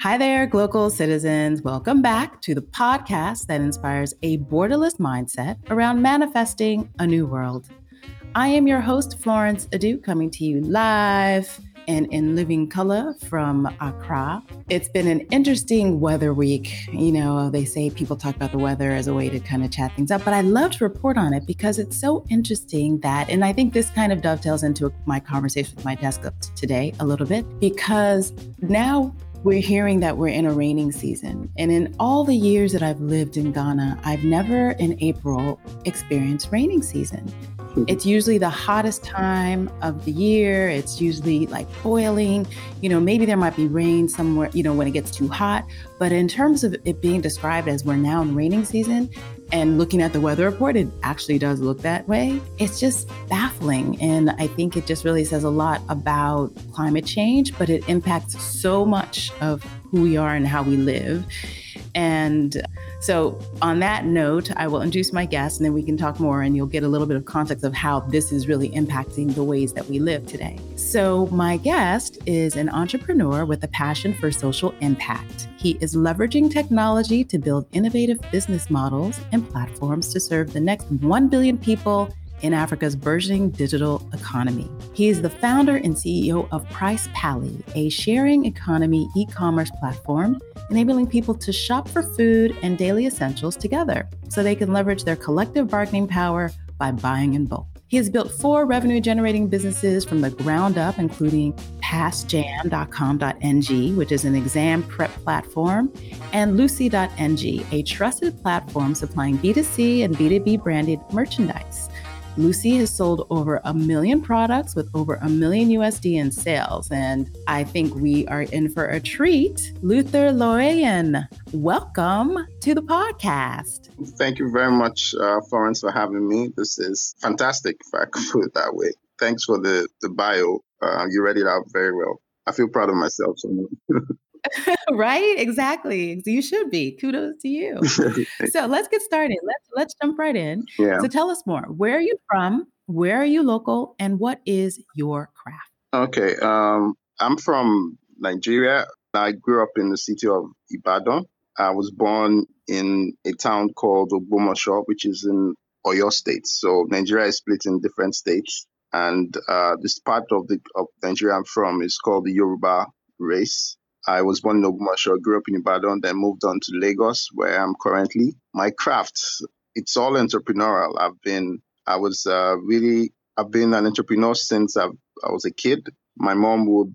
Hi there, global citizens. Welcome back to the podcast that inspires a borderless mindset around manifesting a new world. I am your host, Florence Adu, coming to you live and in living color from Accra. It's been an interesting weather week. You know, they say people talk about the weather as a way to kind of chat things up, but I love to report on it because it's so interesting that, and I think this kind of dovetails into my conversation with my desk up today a little bit, because now we're hearing that we're in a raining season. And in all the years that I've lived in Ghana, I've never in April experienced raining season. Mm-hmm. It's usually the hottest time of the year. It's usually like boiling. You know, maybe there might be rain somewhere, you know, when it gets too hot. But in terms of it being described as we're now in raining season, and looking at the weather report, it actually does look that way. It's just baffling. And I think it just really says a lot about climate change, but it impacts so much of who we are and how we live. And so, on that note, I will introduce my guest and then we can talk more and you'll get a little bit of context of how this is really impacting the ways that we live today. So, my guest is an entrepreneur with a passion for social impact. He is leveraging technology to build innovative business models and platforms to serve the next 1 billion people in Africa's burgeoning digital economy. He is the founder and CEO of Price Pally, a sharing economy e commerce platform enabling people to shop for food and daily essentials together so they can leverage their collective bargaining power by buying in bulk. He has built four revenue generating businesses from the ground up, including passjam.com.ng, which is an exam prep platform, and Lucy.ng, a trusted platform supplying B2C and B2B branded merchandise. Lucy has sold over a million products with over a million USD in sales. And I think we are in for a treat. Luther Lawoyin, welcome to the podcast. Thank you very much, uh, Florence, for having me. This is fantastic, if I could put it that way. Thanks for the, the bio. Uh, you read it out very well. I feel proud of myself. So. right? Exactly. You should be. Kudos to you. so let's get started. Let's let's jump right in. Yeah. So tell us more. Where are you from? Where are you local? And what is your craft? Okay. Um, I'm from Nigeria. I grew up in the city of Ibadan. I was born in a town called Ogbomoso, which is in Oyo State. So Nigeria is split in different states, and uh, this part of the of Nigeria I'm from is called the Yoruba race. I was born in Ogbomoso, grew up in Ibadan, then moved on to Lagos, where I'm currently. My craft, it's all entrepreneurial. I've been, I was uh, really, I've been an entrepreneur since I've, I was a kid. My mom would,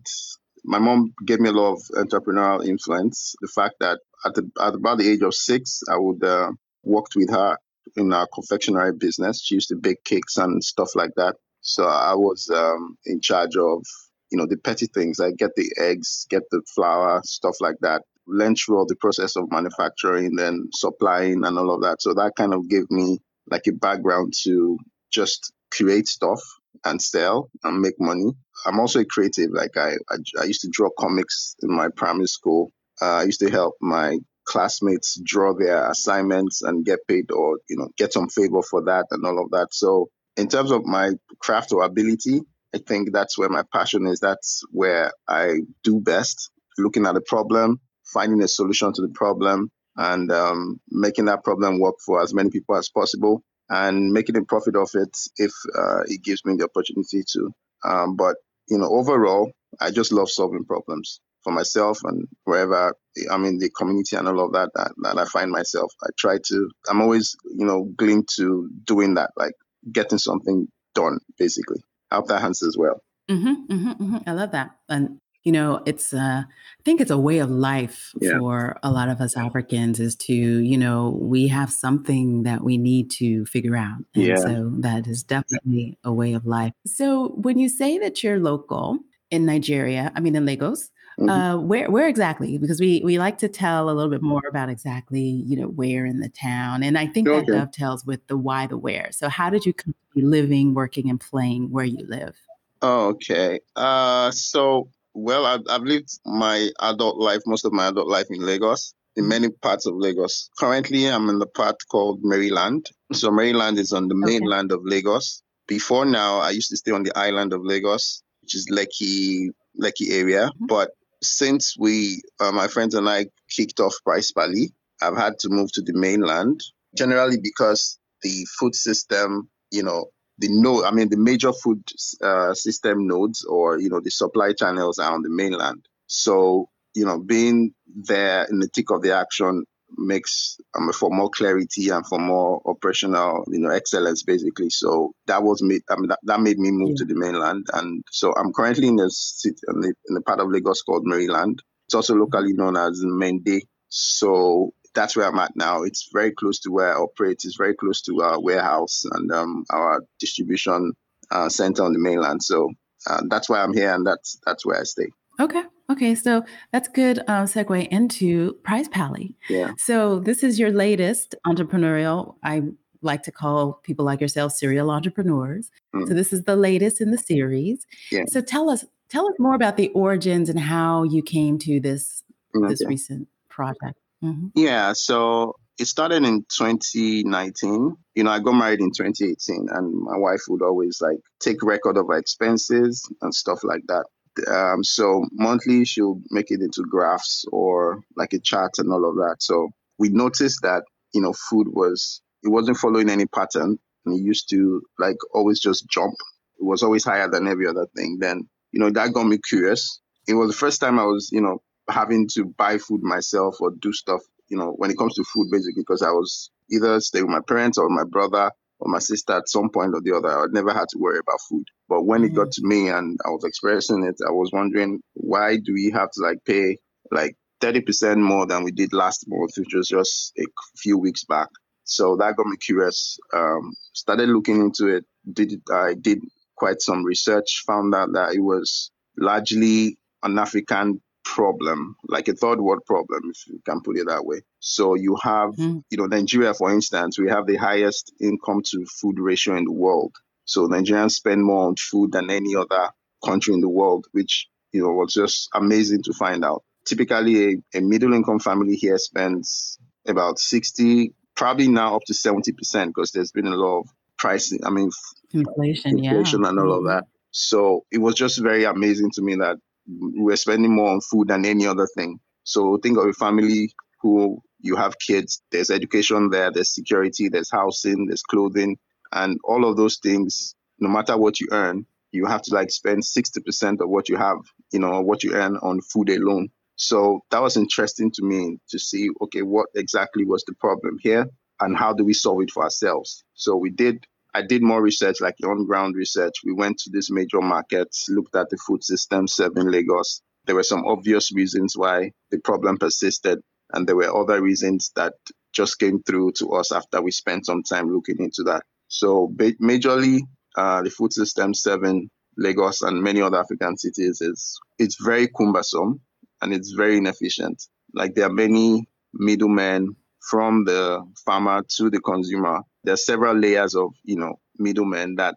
my mom gave me a lot of entrepreneurial influence. The fact that at, the, at about the age of six, I would uh, worked with her in our confectionery business. She used to bake cakes and stuff like that. So I was um, in charge of you know, the petty things like get the eggs, get the flour, stuff like that. Learn through all the process of manufacturing, then supplying and all of that. So that kind of gave me like a background to just create stuff and sell and make money. I'm also a creative. Like I, I, I used to draw comics in my primary school. Uh, I used to help my classmates draw their assignments and get paid or you know get some favor for that and all of that. So in terms of my craft or ability, I think that's where my passion is. That's where I do best. Looking at a problem, finding a solution to the problem, and um, making that problem work for as many people as possible, and making a profit of it if uh, it gives me the opportunity to. Um, but you know, overall, I just love solving problems for myself and wherever I'm in the community and all of that, that that I find myself. I try to. I'm always you know glued to doing that, like getting something done, basically. Hope that as well. Mm-hmm, mm-hmm, mm-hmm. I love that. And you know, it's uh, I think it's a way of life yeah. for a lot of us Africans is to, you know, we have something that we need to figure out. And yeah. so that is definitely a way of life. So when you say that you're local in Nigeria, I mean in Lagos, Mm-hmm. Uh, where where exactly? Because we we like to tell a little bit more about exactly you know where in the town, and I think okay. that dovetails with the why the where. So how did you come to be living, working, and playing where you live? Okay, uh, so well, I've, I've lived my adult life, most of my adult life in Lagos, in mm-hmm. many parts of Lagos. Currently, I'm in the part called Maryland. So Maryland is on the okay. mainland of Lagos. Before now, I used to stay on the island of Lagos, which is Lekki, Lekki area. Mm-hmm. But since we, uh, my friends and I, kicked off Price Pally, I've had to move to the mainland, generally because the food system, you know, the node, I mean, the major food uh, system nodes or, you know, the supply channels are on the mainland. So, you know, being there in the thick of the action makes um, for more clarity and for more operational, you know, excellence basically. So that was me. I mean, that, that made me move yeah. to the mainland, and so I'm currently in a city in the, in the part of Lagos called Maryland. It's also locally known as Mende. So that's where I'm at now. It's very close to where I operate. It's very close to our warehouse and um, our distribution uh, center on the mainland. So uh, that's why I'm here, and that's that's where I stay. Okay. Okay, so that's good um, segue into Price Pally. Yeah. So this is your latest entrepreneurial. I like to call people like yourself serial entrepreneurs. Mm. So this is the latest in the series. Yeah. So tell us tell us more about the origins and how you came to this okay. this recent project. Mm-hmm. Yeah. So it started in 2019. You know, I got married in 2018, and my wife would always like take record of our expenses and stuff like that. Um, so monthly, she'll make it into graphs or like a chart and all of that. So we noticed that, you know, food was, it wasn't following any pattern. And it used to like always just jump. It was always higher than every other thing. Then, you know, that got me curious. It was the first time I was, you know, having to buy food myself or do stuff, you know, when it comes to food, basically, because I was either staying with my parents or my brother or my sister at some point or the other. I never had to worry about food. But when mm-hmm. it got mm. to me and I was experiencing it, I was wondering why do we have to like pay like 30% more than we did last month, which was just a few weeks back. So that got me curious. Um, started looking into it. Did I did quite some research, found out that it was largely an African problem, like a third world problem, if you can put it that way. So you have, mm. you know, Nigeria, for instance, we have the highest income to food ratio in the world. So Nigerians spend more on food than any other country in the world, which, you know, was just amazing to find out. Typically, a, a middle income family here spends about 60, probably now up to 70%, because there's been a lot of pricing, I mean, inflation, inflation yeah. and all of that. So it was just very amazing to me that we're spending more on food than any other thing. So think of a family who you have kids, there's education there, there's security, there's housing, there's clothing, and all of those things, no matter what you earn, you have to like spend 60% of what you have, you know, what you earn on food alone. So that was interesting to me to see, okay, what exactly was the problem here and how do we solve it for ourselves? So we did I did more research, like on ground research. We went to these major markets, looked at the food system served in Lagos. There were some obvious reasons why the problem persisted, and there were other reasons that just came through to us after we spent some time looking into that. So, majorly, uh, the food system serving Lagos and many other African cities is it's very cumbersome and it's very inefficient. Like there are many middlemen from the farmer to the consumer there's several layers of you know middlemen that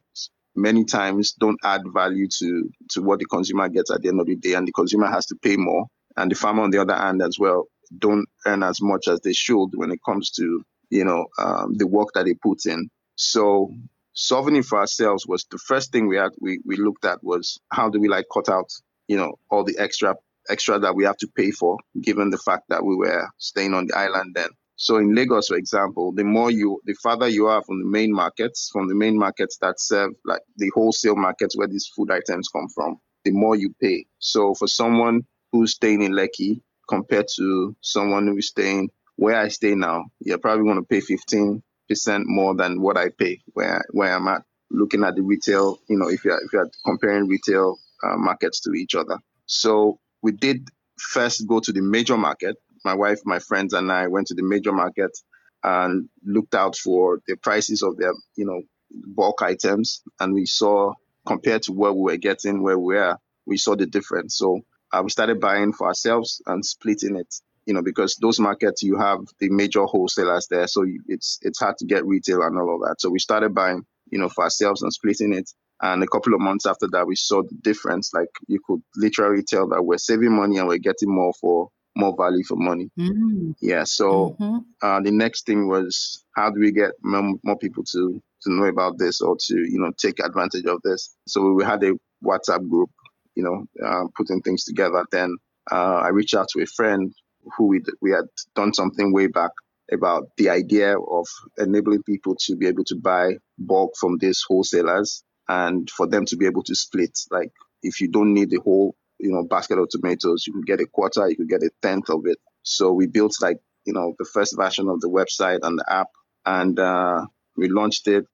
many times don't add value to to what the consumer gets at the end of the day and the consumer has to pay more and the farmer on the other hand as well don't earn as much as they should when it comes to you know um, the work that they put in. So solving it for ourselves was the first thing we had we, we looked at was how do we like cut out you know all the extra extra that we have to pay for given the fact that we were staying on the island then so in Lagos, for example, the more you, the farther you are from the main markets, from the main markets that serve like the wholesale markets where these food items come from, the more you pay. So for someone who's staying in Lekki compared to someone who's staying where I stay now, you're probably going to pay 15% more than what I pay where, where I'm at. Looking at the retail, you know, if you're, if you're comparing retail uh, markets to each other. So we did first go to the major market my wife, my friends, and I went to the major market and looked out for the prices of their, you know, bulk items, and we saw compared to what we were getting where we were, we saw the difference. So uh, we started buying for ourselves and splitting it. You know, because those markets you have the major wholesalers there, so it's it's hard to get retail and all of that. So we started buying, you know, for ourselves and splitting it. And a couple of months after that, we saw the difference. Like you could literally tell that we're saving money and we're getting more for more value for money. Mm. Yeah. So mm-hmm. uh, the next thing was how do we get more, more, people to to know about this or to you know take advantage of this? So we had a WhatsApp group you know, uh, putting things together. Then uh, I reached out to a friend who we we had done something way back about the idea of enabling people to be able to buy bulk from these wholesalers and for them to be able to split. Like if you don't need the whole, you know, basket of tomatoes, you could get a quarter, you could get a tenth of it. So we built like, you know, the first version of the website and the app, and uh, we launched it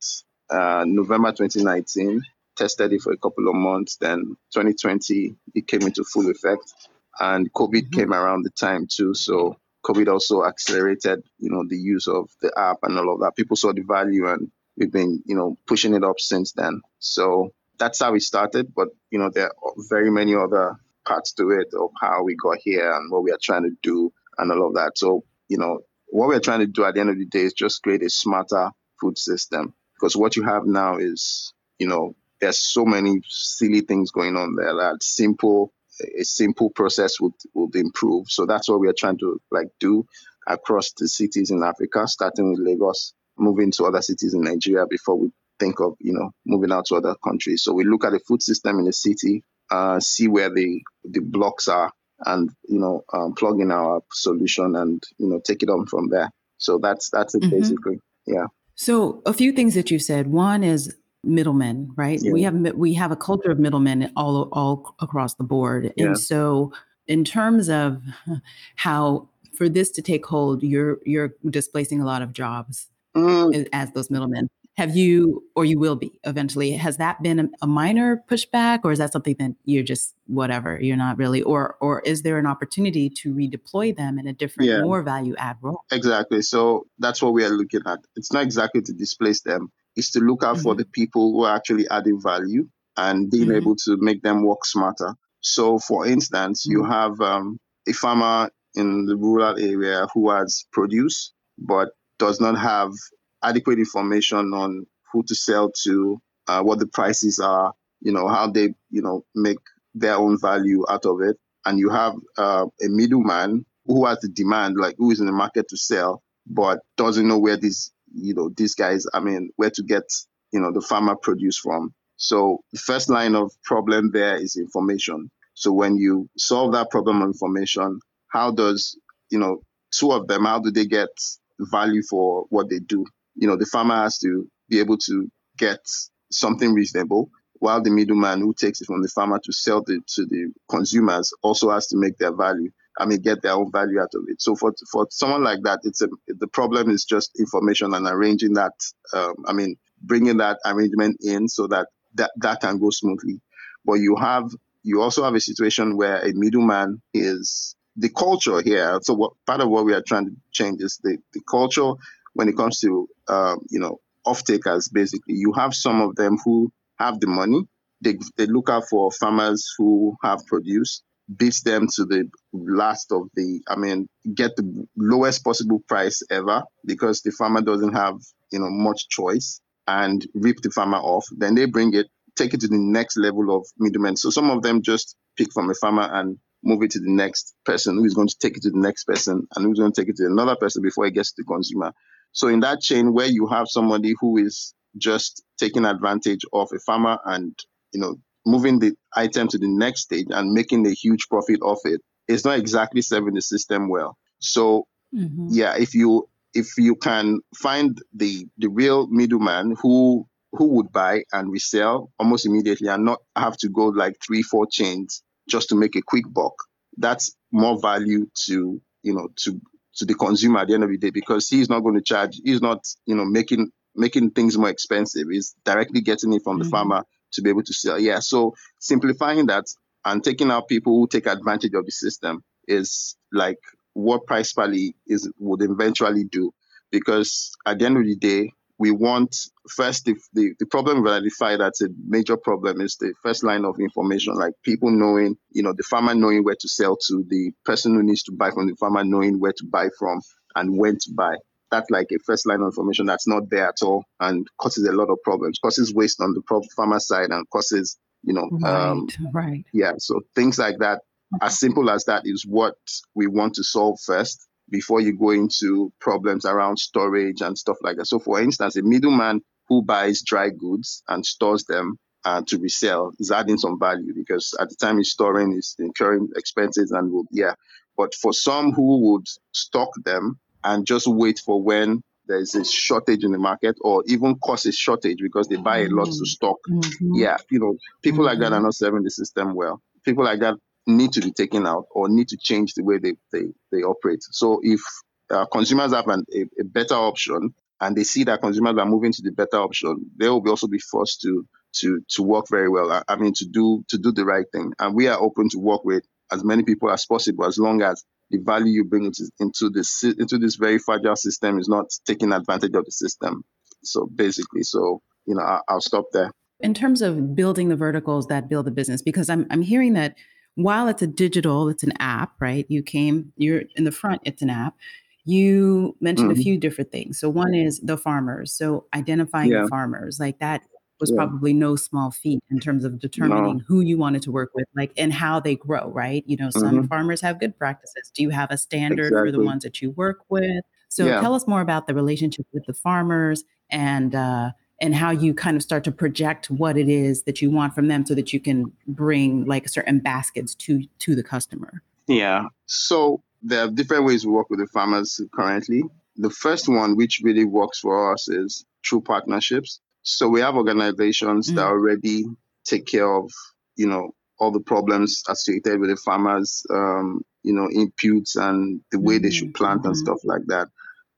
uh, November 2019. Tested it for a couple of months. Then 2020, it came into full effect, and COVID mm-hmm. came around the time too. So COVID also accelerated, you know, the use of the app and all of that. People saw the value and we've been, you know, pushing it up since then. So that's how we started. But, you know, there are very many other parts to it of how we got here and what we are trying to do and all of that. So, you know, what we're trying to do at the end of the day is just create a smarter food system because what you have now is, you know, there's so many silly things going on there that simple a simple process would would improve. So that's what we are trying to like do across the cities in Africa, starting with Lagos, moving to other cities in Nigeria before we think of you know moving out to other countries. So we look at the food system in the city, uh, see where the the blocks are, and you know um, plug in our solution and you know take it on from there. So that's that's it mm-hmm. basically. Yeah. So a few things that you said. One is middlemen, right? Yeah. We have we have a culture of middlemen all all across the board, yeah. and so in terms of how for this to take hold, you're you're displacing a lot of jobs mm. as those middlemen. Have you, or you will be eventually? Has that been a, a, minor pushback, or is that something that you're just whatever? You're not really, or or is there an opportunity to redeploy them in a different, yeah. more value add role? Exactly. So that's what we are looking at. It's not exactly to displace them it's to look out mm-hmm. for the people who are actually adding value and being mm-hmm. able to make them work smarter. So, for instance, you mm-hmm. have um, a farmer in the rural area who has produce but does not have adequate information on who to sell to, uh, what the prices are, you know, how they, you know, make their own value out of it. And you have uh, a middleman who has the demand, like who is in the market to sell, but doesn't know where these you know, these guys, I mean, where to get, you know, the farmer produce from. So the first line of problem there is information. So when you solve that problem of information, how does, you know, two of them, how do they get value for what they do? You know, the farmer has to be able to get something reasonable, while the middleman who takes it from the farmer to sell it to the consumers also has to make their value. I mean, get their own value out of it. So for for someone like that, it's a the problem is just information and arranging that. Um, I mean, bringing that arrangement in so that that that can go smoothly. But you have you also have a situation where a middleman is the culture here. So what part of what we are trying to change is the the culture when it comes to um, you know off takers. Basically, you have some of them who have the money. They, they look out for farmers who have produce beat them to the last of the, I mean, get the lowest possible price ever because the farmer doesn't have, you know, much choice and rip the farmer off. Then they bring it, take it to the next level of middlemen. So some of them just pick from a farmer and move it to the next person who is going to take it to the next person and who's going to take it to another person before it gets to the consumer. So in that chain where you have somebody who is just taking advantage of a farmer and you know moving the item to the next stage and making a huge profit off it, it is not exactly serving the system well. So mm-hmm. yeah, if you if you can find the the real middleman who who would buy and resell almost immediately and not have to go like three four chains just to make a quick buck that's more value to you know to to the consumer at the end of the day because he's not going to charge he's not you know making making things more expensive he's directly getting it from mm-hmm. the farmer to be able to sell. Yeah. So simplifying that and taking out people who take advantage of the system is like what Price Pally is would eventually do. Because at the end of the day, we want first the, the, the problem we identify that's a major problem is the first line of information, like people knowing, you know, the farmer knowing where to sell to, the person who needs to buy from the farmer knowing where to buy from and when to buy that's like a first line of information that's not there at all and causes a lot of problems, causes waste on the farmer side and causes, you know, right, um, right. Yeah. So things like that, as simple as that is what we want to solve first before you go into problems around storage and stuff like that. So for instance, a middleman who buys dry goods and stores them uh, to resell is adding some value because at the time he's storing, he's incurring expenses and yeah. But for some who would stock them and just wait for when there's a shortage in the market or even cause a shortage because they buy a lot to mm-hmm. stock. Mm-hmm. Yeah, you know, people mm-hmm. like that are mm-hmm. not serving the system well. People like that need to be taken out or need to change the way they, they, they operate. So if uh, consumers have an, a, a better option and they see that consumers are moving to the better option, they will be also be forced to to to work very well. I, I mean, to do to do the right thing, and we are open to work with as many people as possible, as long as the value you bring into, into this into this very fragile system is not taking advantage of the system. So basically, so you know, I, I'll stop there. In terms of building the verticals that build the business, because I'm I'm hearing that while it's a digital, it's an app, right? You came, you're in the front, it's an app. You mentioned mm-hmm. a few different things. So one is the farmers. So identifying yeah. the farmers, like that was yeah. probably no small feat in terms of determining no. who you wanted to work with, like and how they grow, right? You know, some mm-hmm. farmers have good practices. Do you have a standard exactly. for the ones that you work with? So yeah. tell us more about the relationship with the farmers and uh, and how you kind of start to project what it is that you want from them so that you can bring like certain baskets to to the customer. Yeah. So there are different ways we work with the farmers currently. The first one, which really works for us, is through partnerships. So we have organizations mm-hmm. that mm. already take care of, you know, all the problems associated with the farmers, um, you know, inputs and the way mm-hmm. they should plant mm-hmm. and stuff like that.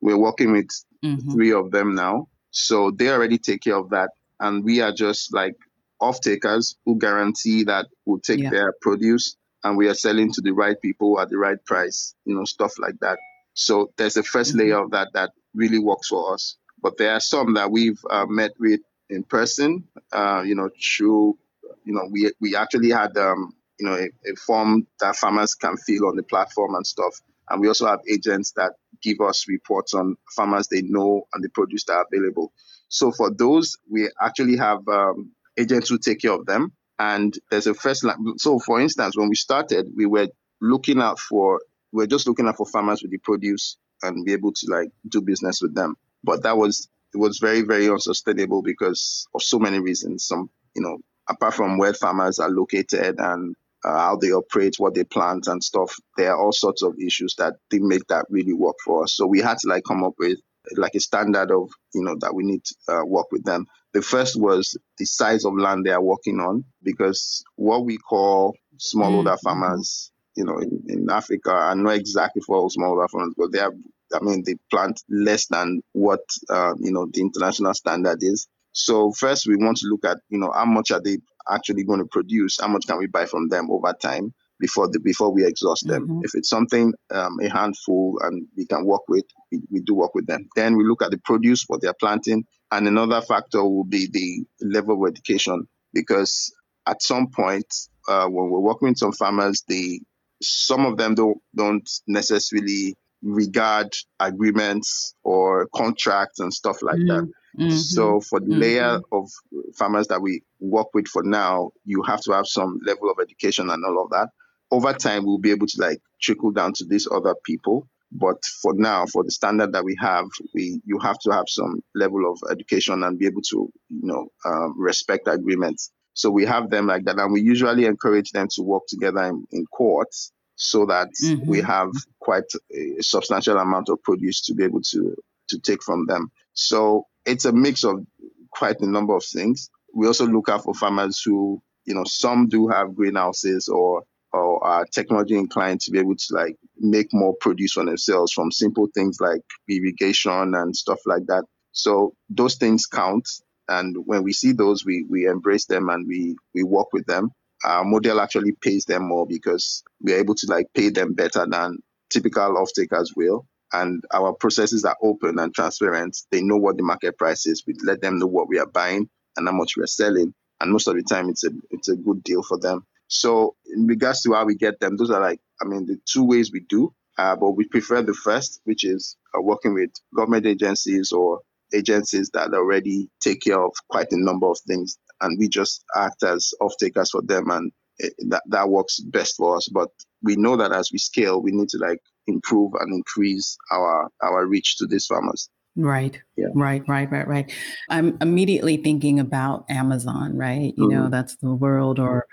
We're working with mm-hmm. three of them now. So they already take care of that. And we are just like off takers who guarantee that we'll take yeah. their produce and we are selling to the right people at the right price, you know, stuff like that. So there's a 1st mm-hmm. layer of that that really works for us. But there are some that we've uh, met with in person, uh, you know, through, you know, we, we actually had, um, you know, a, a form that farmers can fill on the platform and stuff. And we also have agents that give us reports on farmers they know and the produce that are available. So for those, we actually have um, agents who take care of them. And there's a first line. So for instance, when we started, we were looking out for, we we're just looking out for farmers with the produce and be able to like do business with them. But that was, it was very, very unsustainable because of so many reasons. Some, you know, apart from where farmers are located and uh, how they operate, what they plant and stuff. There are all sorts of issues that didn't make that really work for us. So we had to like come up with like a standard of, you know, that we need to uh, work with them. The first was the size of land they are working on because what we call smallholder mm. farmers, you know, in, in Africa I know exactly for all smallholder farmers, but they have, I mean, they plant less than what, uh, you know, the international standard is. So first we want to look at, you know, how much are they actually going to produce? How much can we buy from them over time before the before we exhaust them? Mm-hmm. If it's something um, a handful and we can work with, we, we do work with them. Then we look at the produce, what they're planting, and another factor will be the level of education because at some point uh, when we're working with some farmers, they some of them don't don't necessarily regard agreements or contracts and stuff like mm-hmm. that. Mm-hmm. So for the mm-hmm. layer of farmers that we work with for now, you have to have some level of education and all of that. Over time, we'll be able to like trickle down to these other people. But for now, for the standard that we have, we you have to have some level of education and be able to, you know, um, respect agreements. So we have them like that, and we usually encourage them to work together in, in courts so that mm-hmm. we have quite a substantial amount of produce to be able to to take from them. So it's a mix of quite a number of things. We also look out for farmers who, you know, some do have greenhouses or or are technology inclined to be able to like make more produce for themselves from simple things like irrigation and stuff like that. So those things count. And when we see those, we, we embrace them and we, we work with them. Our model actually pays them more because we're able to like pay them better than typical off takers will and our processes are open and transparent. They know what the market price is. We let them know what we are buying and how much we are selling. And most of the time, it's a it's a good deal for them. So in regards to how we get them, those are like I mean the two ways we do. Uh, but we prefer the first, which is uh, working with government agencies or agencies that already take care of quite a number of things, and we just act as off takers for them, and it, that that works best for us. But we know that as we scale, we need to like improve and increase our our reach to these farmers. Right. Yeah. Right, right, right, right. I'm immediately thinking about Amazon, right? You mm-hmm. know, that's the world or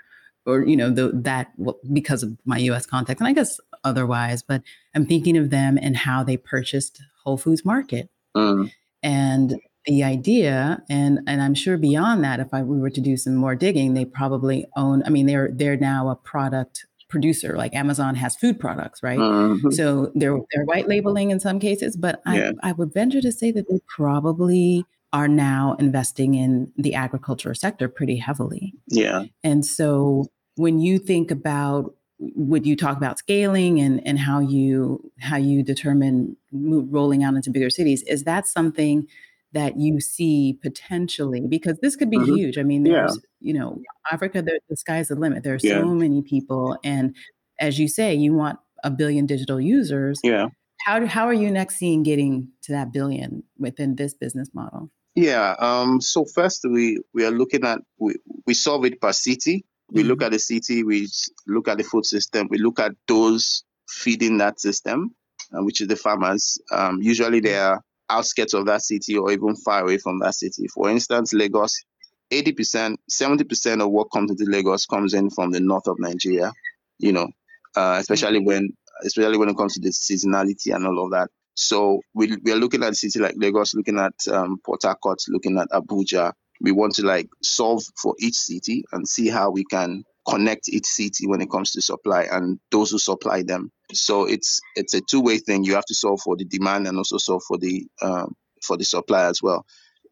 or you know, the that because of my US context and I guess otherwise, but I'm thinking of them and how they purchased Whole Foods Market. Mm. And the idea and and I'm sure beyond that if I we were to do some more digging they probably own I mean they're they're now a product producer like Amazon has food products right mm-hmm. so they're they're white labeling in some cases but yeah. I I would venture to say that they probably are now investing in the agriculture sector pretty heavily yeah and so when you think about would you talk about scaling and and how you how you determine rolling out into bigger cities is that something that you see potentially because this could be mm-hmm. huge i mean there's yeah. You know africa the, the sky's the limit there are yeah. so many people and as you say you want a billion digital users yeah how, how are you next seeing getting to that billion within this business model yeah um so first we we are looking at we, we solve it per city we mm-hmm. look at the city, we look at the food system, we look at those feeding that system, uh, which is the farmers. Um, usually they are outskirts of that city or even far away from that city. For instance, Lagos, 80%, 70% of what comes into Lagos comes in from the north of Nigeria, you know, uh, especially mm-hmm. when especially when it comes to the seasonality and all of that. So we, we are looking at a city like Lagos, looking at um, Port Harcourt, looking at Abuja, we want to like solve for each city and see how we can connect each city when it comes to supply and those who supply them. So it's it's a two way thing. You have to solve for the demand and also solve for the um, for the supply as well.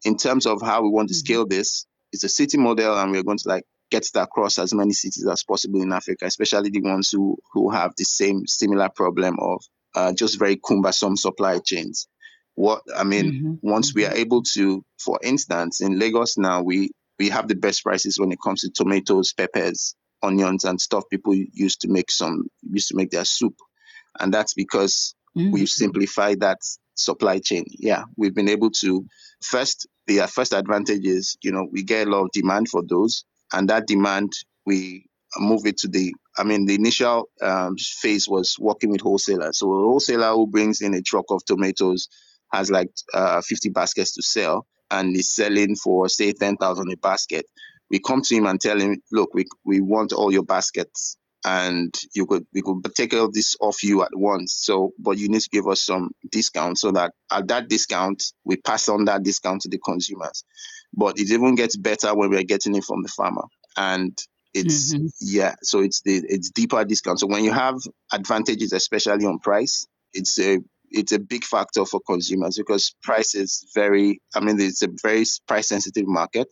In terms of how we want to mm-hmm. scale this, it's a city model, and we're going to like get it across as many cities as possible in Africa, especially the ones who who have the same similar problem of uh, just very cumbersome supply chains what I mean, mm-hmm. once we are mm-hmm. able to, for instance, in Lagos now, we we have the best prices when it comes to tomatoes, peppers, onions, and stuff people used to make some used to make their soup, and that's because mm-hmm. we've simplified that supply chain. Yeah, we've been able to first the first advantage is you know we get a lot of demand for those, and that demand we move it to the I mean, the initial um, phase was working with wholesalers. So a wholesaler who brings in a truck of tomatoes has like uh, 50 baskets to sell and is selling for say 10,000 a basket, we come to him and tell him, look, we, we want all your baskets and you could we could take all this off you at once. So, but you need to give us some discount so that at that discount we pass on that discount to the consumers. But it even gets better when we're getting it from the farmer, and it's mm-hmm. yeah. So it's the it's deeper discount. So when you have advantages, especially on price, it's a it's a big factor for consumers because price is very i mean it's a very price sensitive market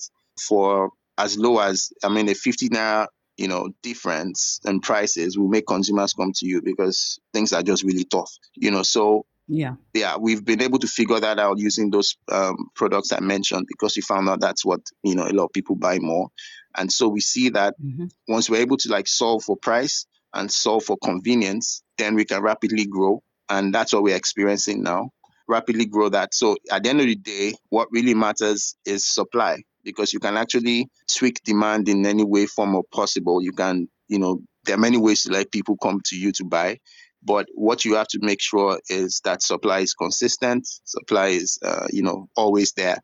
for as low as i mean a 50 naira you know difference in prices will make consumers come to you because things are just really tough you know so yeah yeah we've been able to figure that out using those um, products i mentioned because we found out that's what you know a lot of people buy more and so we see that mm-hmm. once we're able to like solve for price and solve for convenience then we can rapidly grow and that's what we're experiencing now. Rapidly grow that. So at the end of the day, what really matters is supply because you can actually tweak demand in any way, form, or possible. You can, you know, there are many ways to let people come to you to buy. But what you have to make sure is that supply is consistent, supply is, uh, you know, always there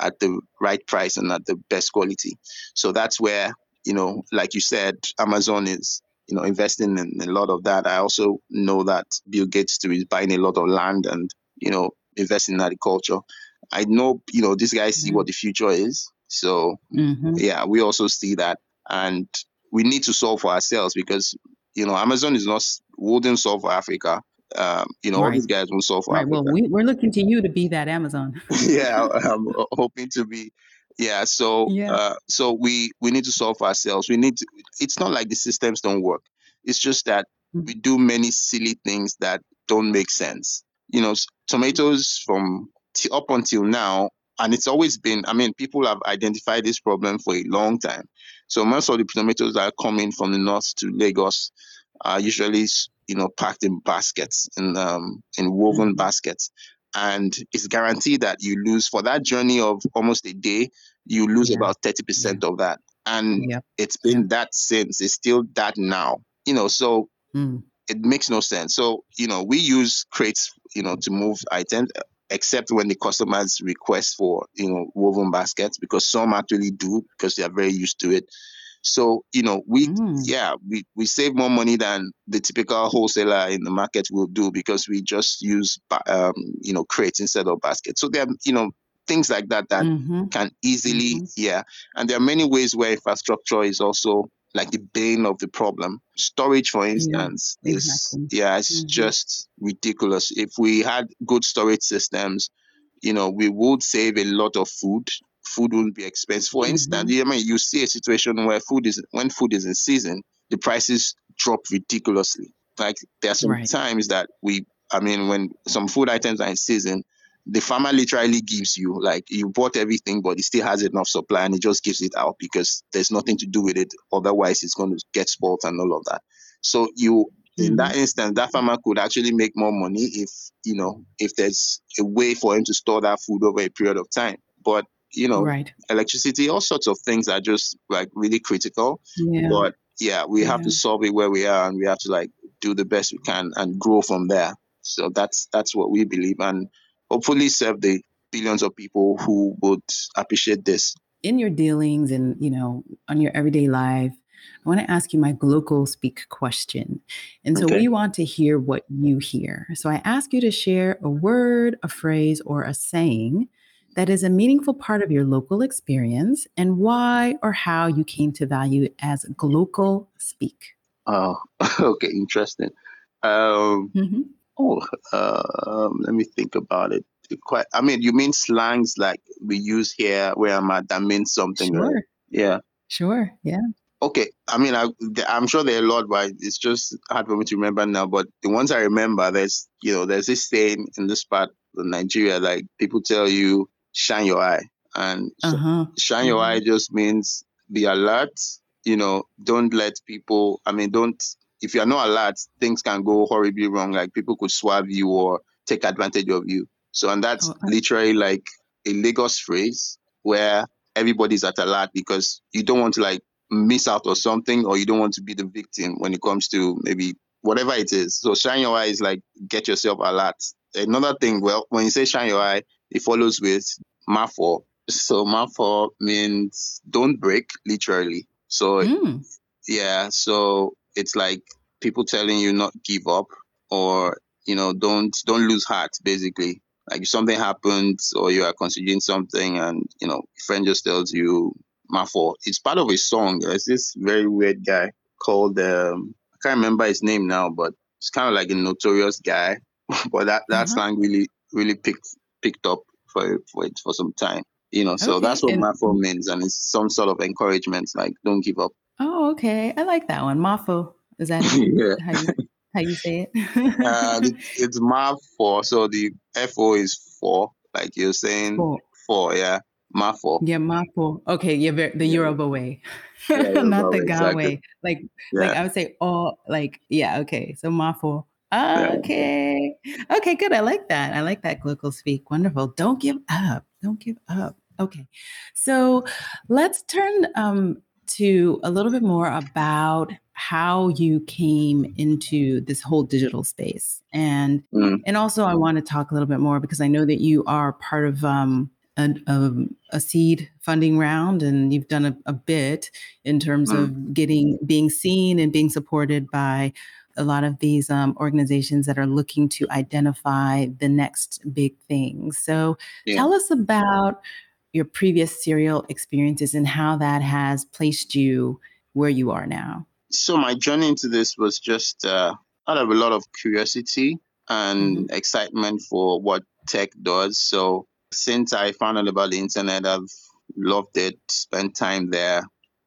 at the right price and at the best quality. So that's where, you know, like you said, Amazon is you know, investing in a lot of that. I also know that Bill Gates too is buying a lot of land and, you know, investing in agriculture. I know, you know, these guys see mm-hmm. what the future is. So mm-hmm. yeah, we also see that. And we need to solve for ourselves because, you know, Amazon is not wouldn't solve for Africa. Um, you know, right. all these guys will solve for right. Africa. Well, we, are looking to you to be that Amazon. yeah, I'm hoping to be yeah so yeah. Uh, so we we need to solve ourselves we need to it's not like the systems don't work it's just that mm. we do many silly things that don't make sense you know tomatoes from t- up until now and it's always been i mean people have identified this problem for a long time so most of the tomatoes that are coming from the north to lagos are usually you know packed in baskets in um in woven mm-hmm. baskets and it's guaranteed that you lose for that journey of almost a day you lose yeah. about 30% yeah. of that and yeah. it's been that since it's still that now you know so mm. it makes no sense so you know we use crates you know to move items except when the customers request for you know woven baskets because some actually do because they are very used to it so you know we mm. yeah we, we save more money than the typical wholesaler in the market will do because we just use um, you know crates instead of baskets so there are you know things like that that mm-hmm. can easily mm-hmm. yeah and there are many ways where infrastructure is also like the bane of the problem. Storage, for instance, yeah, is exactly. yeah, it's mm-hmm. just ridiculous. If we had good storage systems, you know, we would save a lot of food. Food wouldn't be expensive. For mm-hmm. instance, I mean, you see a situation where food is when food is in season, the prices drop ridiculously. Like there are some right. times that we, I mean, when some food items are in season, the farmer literally gives you like you bought everything but he still has enough supply and he just gives it out because there's nothing to do with it otherwise it's going to get spoiled and all of that so you mm-hmm. in that instance that farmer could actually make more money if you know if there's a way for him to store that food over a period of time but you know right. electricity all sorts of things are just like really critical yeah. but yeah we yeah. have to solve it where we are and we have to like do the best we can and grow from there so that's that's what we believe and hopefully serve the billions of people who would appreciate this. In your dealings and, you know, on your everyday life, I want to ask you my global speak question. And so okay. we want to hear what you hear. So I ask you to share a word, a phrase, or a saying that is a meaningful part of your local experience and why or how you came to value it as global speak. Oh, okay, interesting. Um, mm-hmm. Oh, uh, let me think about it. Quite. I mean, you mean slangs like we use here where I'm at that means something. Sure. Right? Yeah. Sure. Yeah. Okay. I mean, I, I'm sure there are a lot, but it's just hard for me to remember now. But the ones I remember, there's, you know, there's this saying in this part of Nigeria, like people tell you, shine your eye. And uh-huh. shine your mm-hmm. eye just means be alert. You know, don't let people, I mean, don't if you're not alert, things can go horribly wrong. Like people could swab you or take advantage of you. So, and that's oh, literally like a Lagos phrase where everybody's at alert because you don't want to like miss out or something, or you don't want to be the victim when it comes to maybe whatever it is. So, shine your eyes, like get yourself alert. Another thing, well, when you say shine your eye, it follows with mafo. So, mafo means don't break, literally. So, mm. yeah, so it's like people telling you not give up or you know don't don't lose heart basically. Like if something happens or you are considering something and you know friend just tells you mafo. It's part of a song. There's this very weird guy called um, i can't remember his name now but it's kind of like a notorious guy. But that that mm-hmm. slang really really picked picked up for for it for some time you know. So okay. that's what and- mafo means and it's some sort of encouragement like don't give up Oh, okay. I like that one. Mafo. Is that yeah. how, you, how you say it? uh, it's Mafo. So the FO is four, like you're saying. Four. four yeah. Mafo. Yeah, Mafo. Okay, yeah, the Yoruba way. Yeah, Not the Ga way. Like, yeah. like I would say, oh, like, yeah, okay. So Mafo. Okay. Okay, good. I like that. I like that local speak. Wonderful. Don't give up. Don't give up. Okay. So let's turn um, to a little bit more about how you came into this whole digital space and mm. and also i want to talk a little bit more because i know that you are part of um, a, a, a, seed funding round and you've done a, a bit in terms mm. of getting being seen and being supported by a lot of these um, organizations that are looking to identify the next big thing so yeah. tell us about your previous serial experiences and how that has placed you where you are now? So my journey into this was just uh, out of a lot of curiosity and mm-hmm. excitement for what tech does. So since I found out about the internet, I've loved it, spent time there,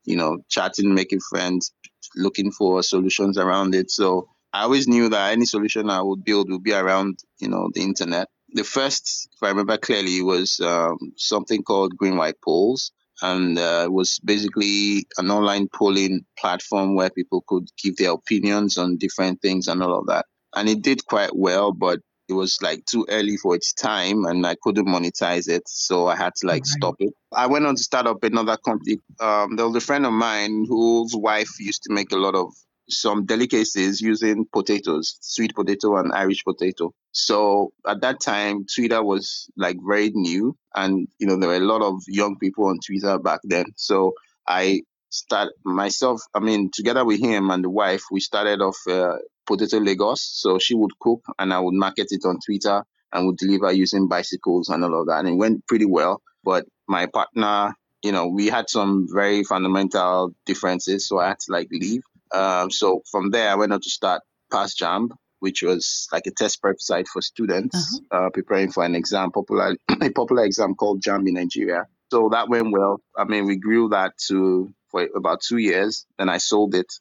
you know, chatting, making friends, looking for solutions around it. So I always knew that any solution I would build would be around, you know, the internet the first, if I remember clearly, was um, something called Green White Polls. And uh, it was basically an online polling platform where people could give their opinions on different things and all of that. And it did quite well, but it was like too early for its time and I couldn't monetize it. So I had to like right. stop it. I went on to start up another company. Um, there was a friend of mine whose wife used to make a lot of some delicacies using potatoes, sweet potato and Irish potato. So at that time, Twitter was like very new, and you know there were a lot of young people on Twitter back then. So I start myself. I mean, together with him and the wife, we started off uh, Potato Lagos. So she would cook, and I would market it on Twitter and would deliver using bicycles and all of that. And it went pretty well. But my partner, you know, we had some very fundamental differences, so I had to like leave. Um, so from there, I went on to start Pass Jamb, which was like a test prep site for students uh-huh. uh, preparing for an exam, popular a popular exam called JAMB in Nigeria. So that went well. I mean, we grew that to for about two years. Then I sold it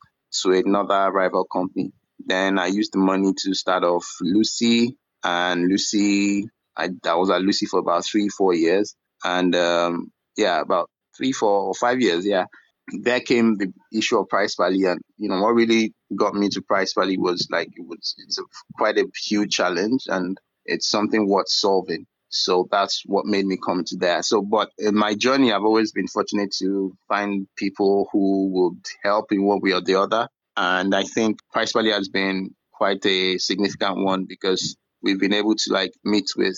to another rival company. Then I used the money to start off Lucy, and Lucy, I, I was at Lucy for about three, four years, and um, yeah, about three, four, or five years. Yeah, there came the issue of Pricepally, and you know what really got me to Pricepally was like it was it's a, quite a huge challenge, and it's something worth solving. So that's what made me come to there. So, but in my journey, I've always been fortunate to find people who would help in one way or the other. And I think Pricepally has been quite a significant one because we've been able to like meet with,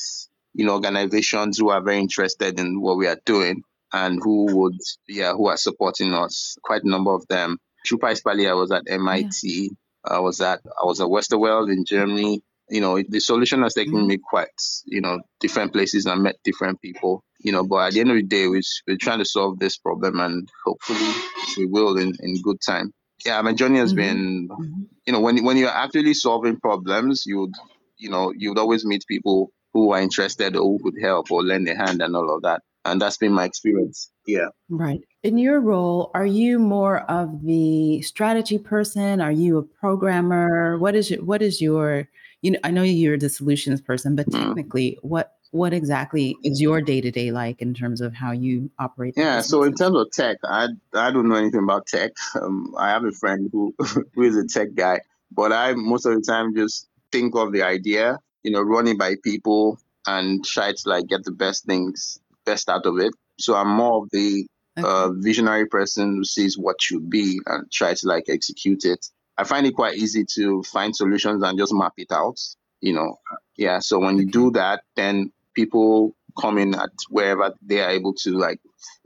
you know, organizations who are very interested in what we are doing and who would, yeah, who are supporting us. Quite a number of them. Through Pricepally, I was at MIT. Yeah. I was at I was at Westerwelle in Germany you know, the solution has taken mm-hmm. me quite, you know, different places and met different people, you know, but at the end of the day, we, we're trying to solve this problem and hopefully we will in, in good time. Yeah, my journey has mm-hmm. been, mm-hmm. you know, when, when you're actually solving problems, you would, you know, you would always meet people who are interested or who could help or lend a hand and all of that. And that's been my experience. Yeah. Right. In your role, are you more of the strategy person? Are you a programmer? What is your, what is your you know, I know you're the solutions person, but mm. technically, what what exactly is your day to day like in terms of how you operate? Yeah, so in terms of tech, I I don't know anything about tech. Um, I have a friend who who is a tech guy, but I most of the time just think of the idea, you know, running by people and try to like get the best things, best out of it. So I'm more of the okay. uh, visionary person who sees what should be and try to like execute it. I find it quite easy to find solutions and just map it out. You know, yeah. So when you do that, then people come in at wherever they are able to like,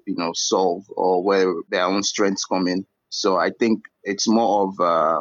you know, solve or where their own strengths come in. So I think it's more of a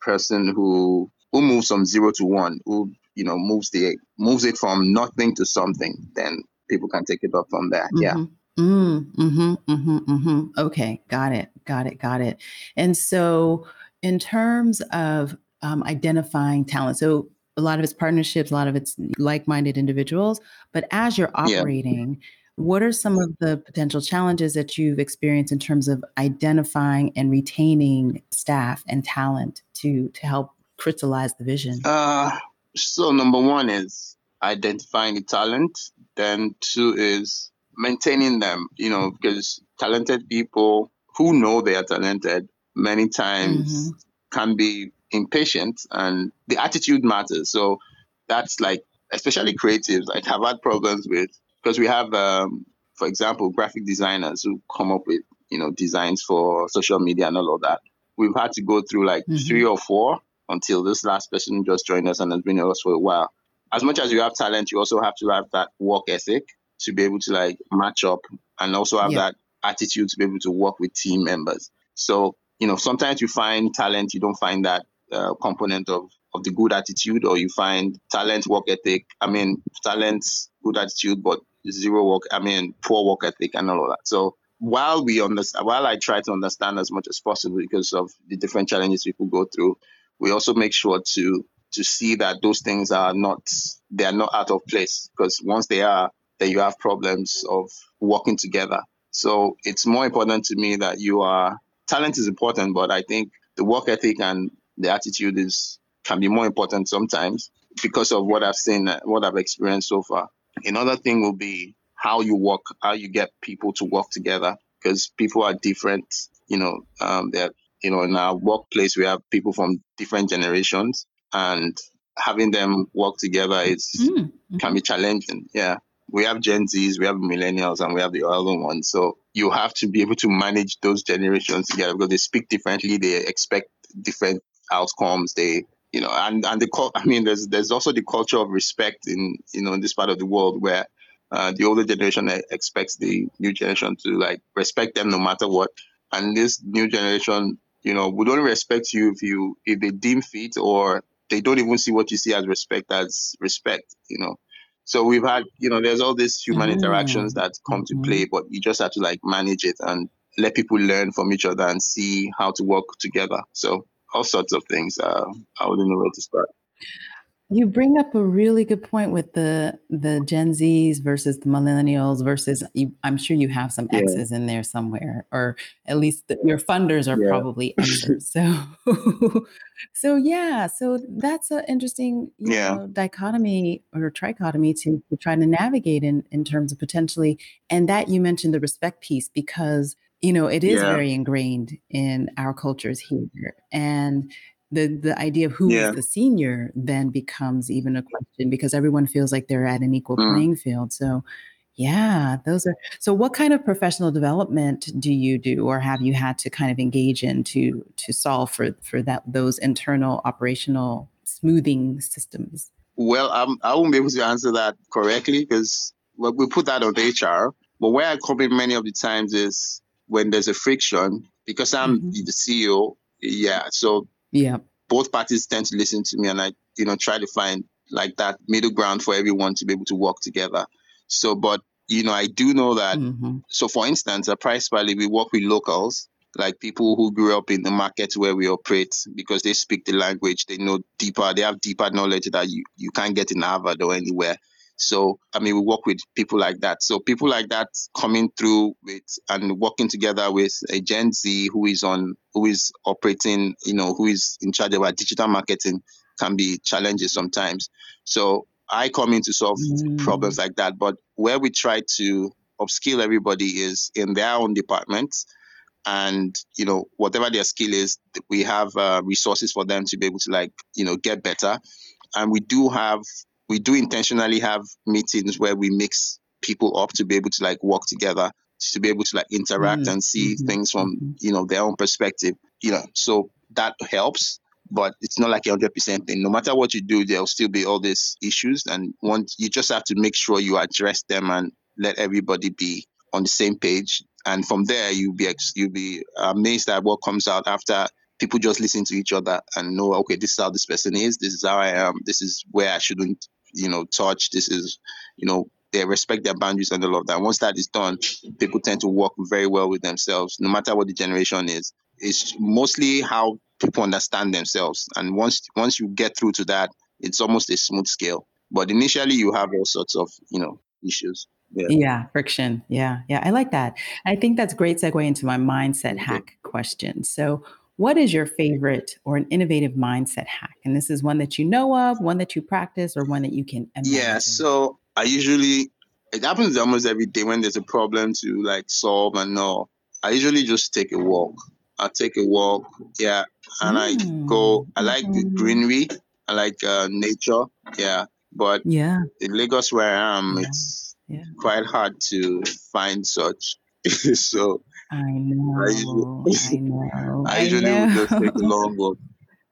person who who moves from zero to one, who you know moves the moves it from nothing to something. Then people can take it up from there. Mm-hmm. Yeah. Mm, hmm mm-hmm, mm-hmm. Okay, got it, got it, got it. And so in terms of um, identifying talent, so a lot of it's partnerships, a lot of it's like-minded individuals. But as you're operating, yeah. what are some of the potential challenges that you've experienced in terms of identifying and retaining staff and talent to to help crystallize the vision? Uh, so number one is identifying the talent. Then two is maintaining them. You know, because talented people who know they are talented many times mm-hmm. can be impatient and the attitude matters. So that's like, especially creatives, like have had problems with, because we have, um, for example, graphic designers who come up with, you know, designs for social media and all of that. We've had to go through like mm-hmm. three or four until this last person just joined us and has been with us for a while. As much as you have talent, you also have to have that work ethic to be able to like match up and also have yeah. that attitude to be able to work with team members. So you know, sometimes you find talent, you don't find that uh, component of, of the good attitude, or you find talent, work ethic. I mean, talent, good attitude, but zero work, I mean, poor work ethic and all of that. So while we understand, while I try to understand as much as possible because of the different challenges people go through, we also make sure to to see that those things are not they are not out of place because once they are, then you have problems of working together. So it's more important to me that you are talent is important, but I think the work ethic and the attitude is can be more important sometimes because of what I've seen, what I've experienced so far. Another thing will be how you work, how you get people to work together, because people are different. You know, um, they're you know in our workplace we have people from different generations, and having them work together is mm-hmm. can be challenging. Yeah, we have Gen Zs, we have millennials, and we have the other ones. So you have to be able to manage those generations together because they speak differently, they expect different outcomes. They you know, and and the I mean, there's there's also the culture of respect in you know in this part of the world where uh, the older generation expects the new generation to like respect them no matter what, and this new generation, you know, would only respect you if you if they deem fit or they don't even see what you see as respect as respect, you know. So we've had, you know, there's all these human mm-hmm. interactions that come to play, mm-hmm. but you just have to like manage it and let people learn from each other and see how to work together. So all sorts of things. Uh, I wouldn't know where to start. You bring up a really good point with the the Gen Zs versus the millennials versus. You, I'm sure you have some X's yeah. in there somewhere, or at least the, your funders are yeah. probably X's. So, so yeah, so that's an interesting yeah. Know, dichotomy or trichotomy to, to try to navigate in in terms of potentially. And that you mentioned the respect piece because you know it is yeah. very ingrained in our cultures here and the the idea of who yeah. is the senior then becomes even a question because everyone feels like they're at an equal mm. playing field so yeah those are so what kind of professional development do you do or have you had to kind of engage in to to solve for for that those internal operational smoothing systems well um, i won't be able to answer that correctly because well, we put that on hr but where i come in many of the times is when there's a friction, because I'm mm-hmm. the CEO, yeah. So yeah, both parties tend to listen to me, and I, you know, try to find like that middle ground for everyone to be able to work together. So, but you know, I do know that. Mm-hmm. So, for instance, at Pricepally, we work with locals, like people who grew up in the markets where we operate, because they speak the language, they know deeper, they have deeper knowledge that you you can't get in Harvard or anywhere. So, I mean, we work with people like that. So, people like that coming through with and working together with a Gen Z who is on, who is operating, you know, who is in charge of our digital marketing can be challenges sometimes. So, I come in to solve mm. problems like that. But where we try to upskill everybody is in their own departments and you know whatever their skill is we have uh, resources for them to be able to like you know get better and we do have we do intentionally have meetings where we mix people up to be able to like work together to be able to like interact mm-hmm. and see mm-hmm. things from mm-hmm. you know their own perspective you know so that helps but it's not like a hundred percent thing no matter what you do there'll still be all these issues and once you just have to make sure you address them and let everybody be on the same page and from there you'll be you'll be amazed at what comes out after people just listen to each other and know okay this is how this person is this is how i am this is where i shouldn't you know, touch. This is, you know, they respect their boundaries and all of that. Once that is done, people tend to work very well with themselves, no matter what the generation is. It's mostly how people understand themselves. And once once you get through to that, it's almost a smooth scale. But initially you have all sorts of, you know, issues. Yeah. yeah. friction. Yeah, yeah, I like that. I think that's great segue into my mindset hack question. So, what is your favorite or an innovative mindset hack? And this is one that you know of, one that you practice, or one that you can imagine. Yeah. So I usually it happens almost every day when there's a problem to like solve and know. I usually just take a walk. I take a walk, yeah, and mm. I go. I like the greenery. I like uh, nature, yeah. But yeah, in Lagos where I am, yeah. it's yeah. quite hard to find such. so I know. I usually, I know. I usually know. just take a long walk.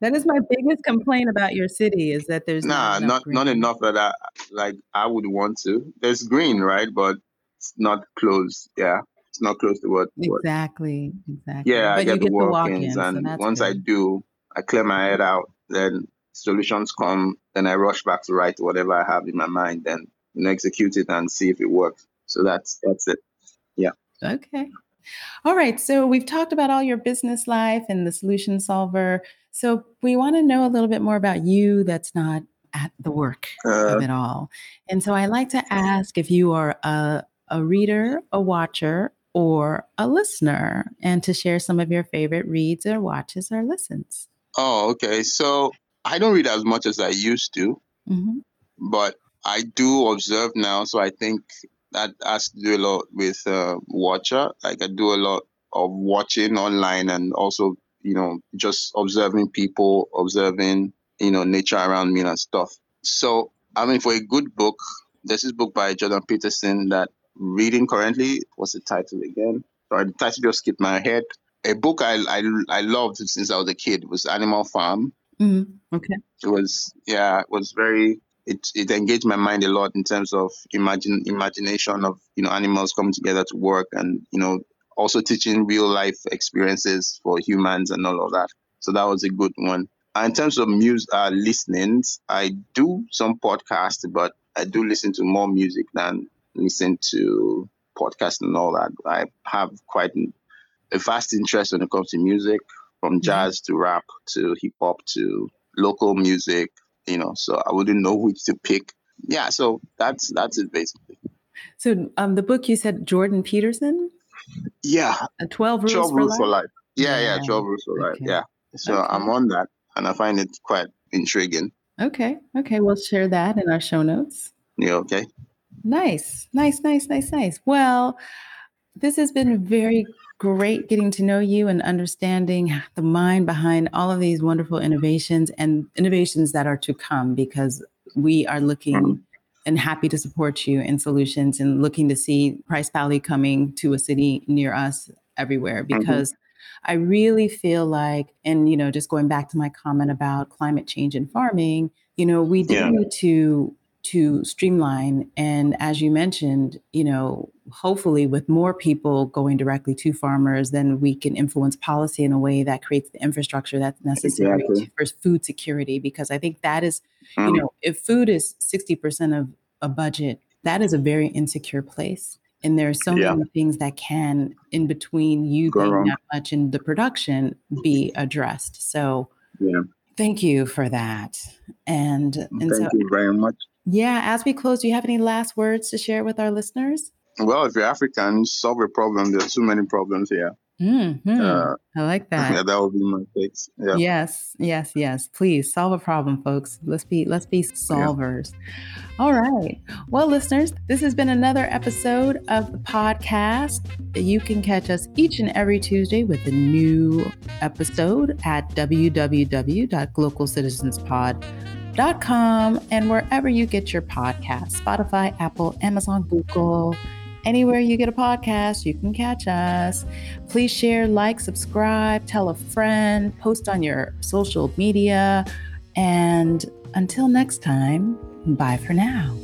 That is my biggest complaint about your city is that there's nah, not not, not enough that I like I would want to. There's green, right? But it's not close. Yeah, it's not close to what. Exactly. What, exactly. Yeah, but I get, the walk-ins, walk and so once good. I do, I clear my head out. Then solutions come. Then I rush back to write whatever I have in my mind. Then you execute it and see if it works. So that's that's it. Yeah. Okay. All right. So we've talked about all your business life and the solution solver. So we want to know a little bit more about you that's not at the work uh, of it all. And so I like to ask if you are a, a reader, a watcher, or a listener, and to share some of your favorite reads or watches or listens. Oh, okay. So I don't read as much as I used to, mm-hmm. but I do observe now. So I think that has to do a lot with uh, Watcher. Like I do a lot of watching online and also, you know, just observing people, observing, you know, nature around me and stuff. So, I mean, for a good book, there's this book by Jordan Peterson that reading currently. What's the title again? Sorry, the title just skipped my head. a book I, I I loved since I was a kid was Animal Farm. Mm-hmm. Okay. It was yeah, it was very it it engaged my mind a lot in terms of imagine imagination of you know animals coming together to work and you know also teaching real life experiences for humans and all of that. So that was a good one. in terms of music uh, listenings, I do some podcasts, but I do listen to more music than listen to podcasts and all that. I have quite a vast interest when it comes to music, from jazz to rap to hip hop to local music, you know, so I wouldn't know which to pick. Yeah, so that's that's it basically. So um the book you said Jordan Peterson? Yeah. Uh, 12 rules, 12 for, rules life? for life. Yeah, yeah, 12 rules for life. Yeah. So okay. I'm on that and I find it quite intriguing. Okay. Okay. We'll share that in our show notes. Yeah, okay. Nice. Nice, nice, nice, nice. Well, this has been very great getting to know you and understanding the mind behind all of these wonderful innovations and innovations that are to come because we are looking mm-hmm. and happy to support you in solutions and looking to see Pricepally coming to a city near us everywhere mm-hmm. because mm-hmm. I really feel like, and you know, just going back to my comment about climate change and farming, you know, we do yeah. need to to streamline and as you mentioned you know hopefully with more people going directly to farmers then we can influence policy in a way that creates the infrastructure that's necessary exactly. for food security because i think that is you mm. know if food is 60% of a budget that is a very insecure place and there are so yeah. many things that can in between you Go being wrong. that much in the production be addressed so yeah thank you for that and and thank so, you very much yeah, as we close, do you have any last words to share with our listeners? Well, if you're African, solve a problem. There's too many problems here. Mm-hmm. Uh, I like that. Yeah, that would be my fix. Yeah. Yes, yes, yes. Please solve a problem, folks. Let's be let's be solvers. Yeah. All right. Well, listeners, this has been another episode of the podcast. You can catch us each and every Tuesday with a new episode at www.glocalcitizenspod.com and wherever you get your podcasts, Spotify, Apple, Amazon, Google Anywhere you get a podcast, you can catch us. Please share, like, subscribe, tell a friend, post on your social media. And until next time, bye for now.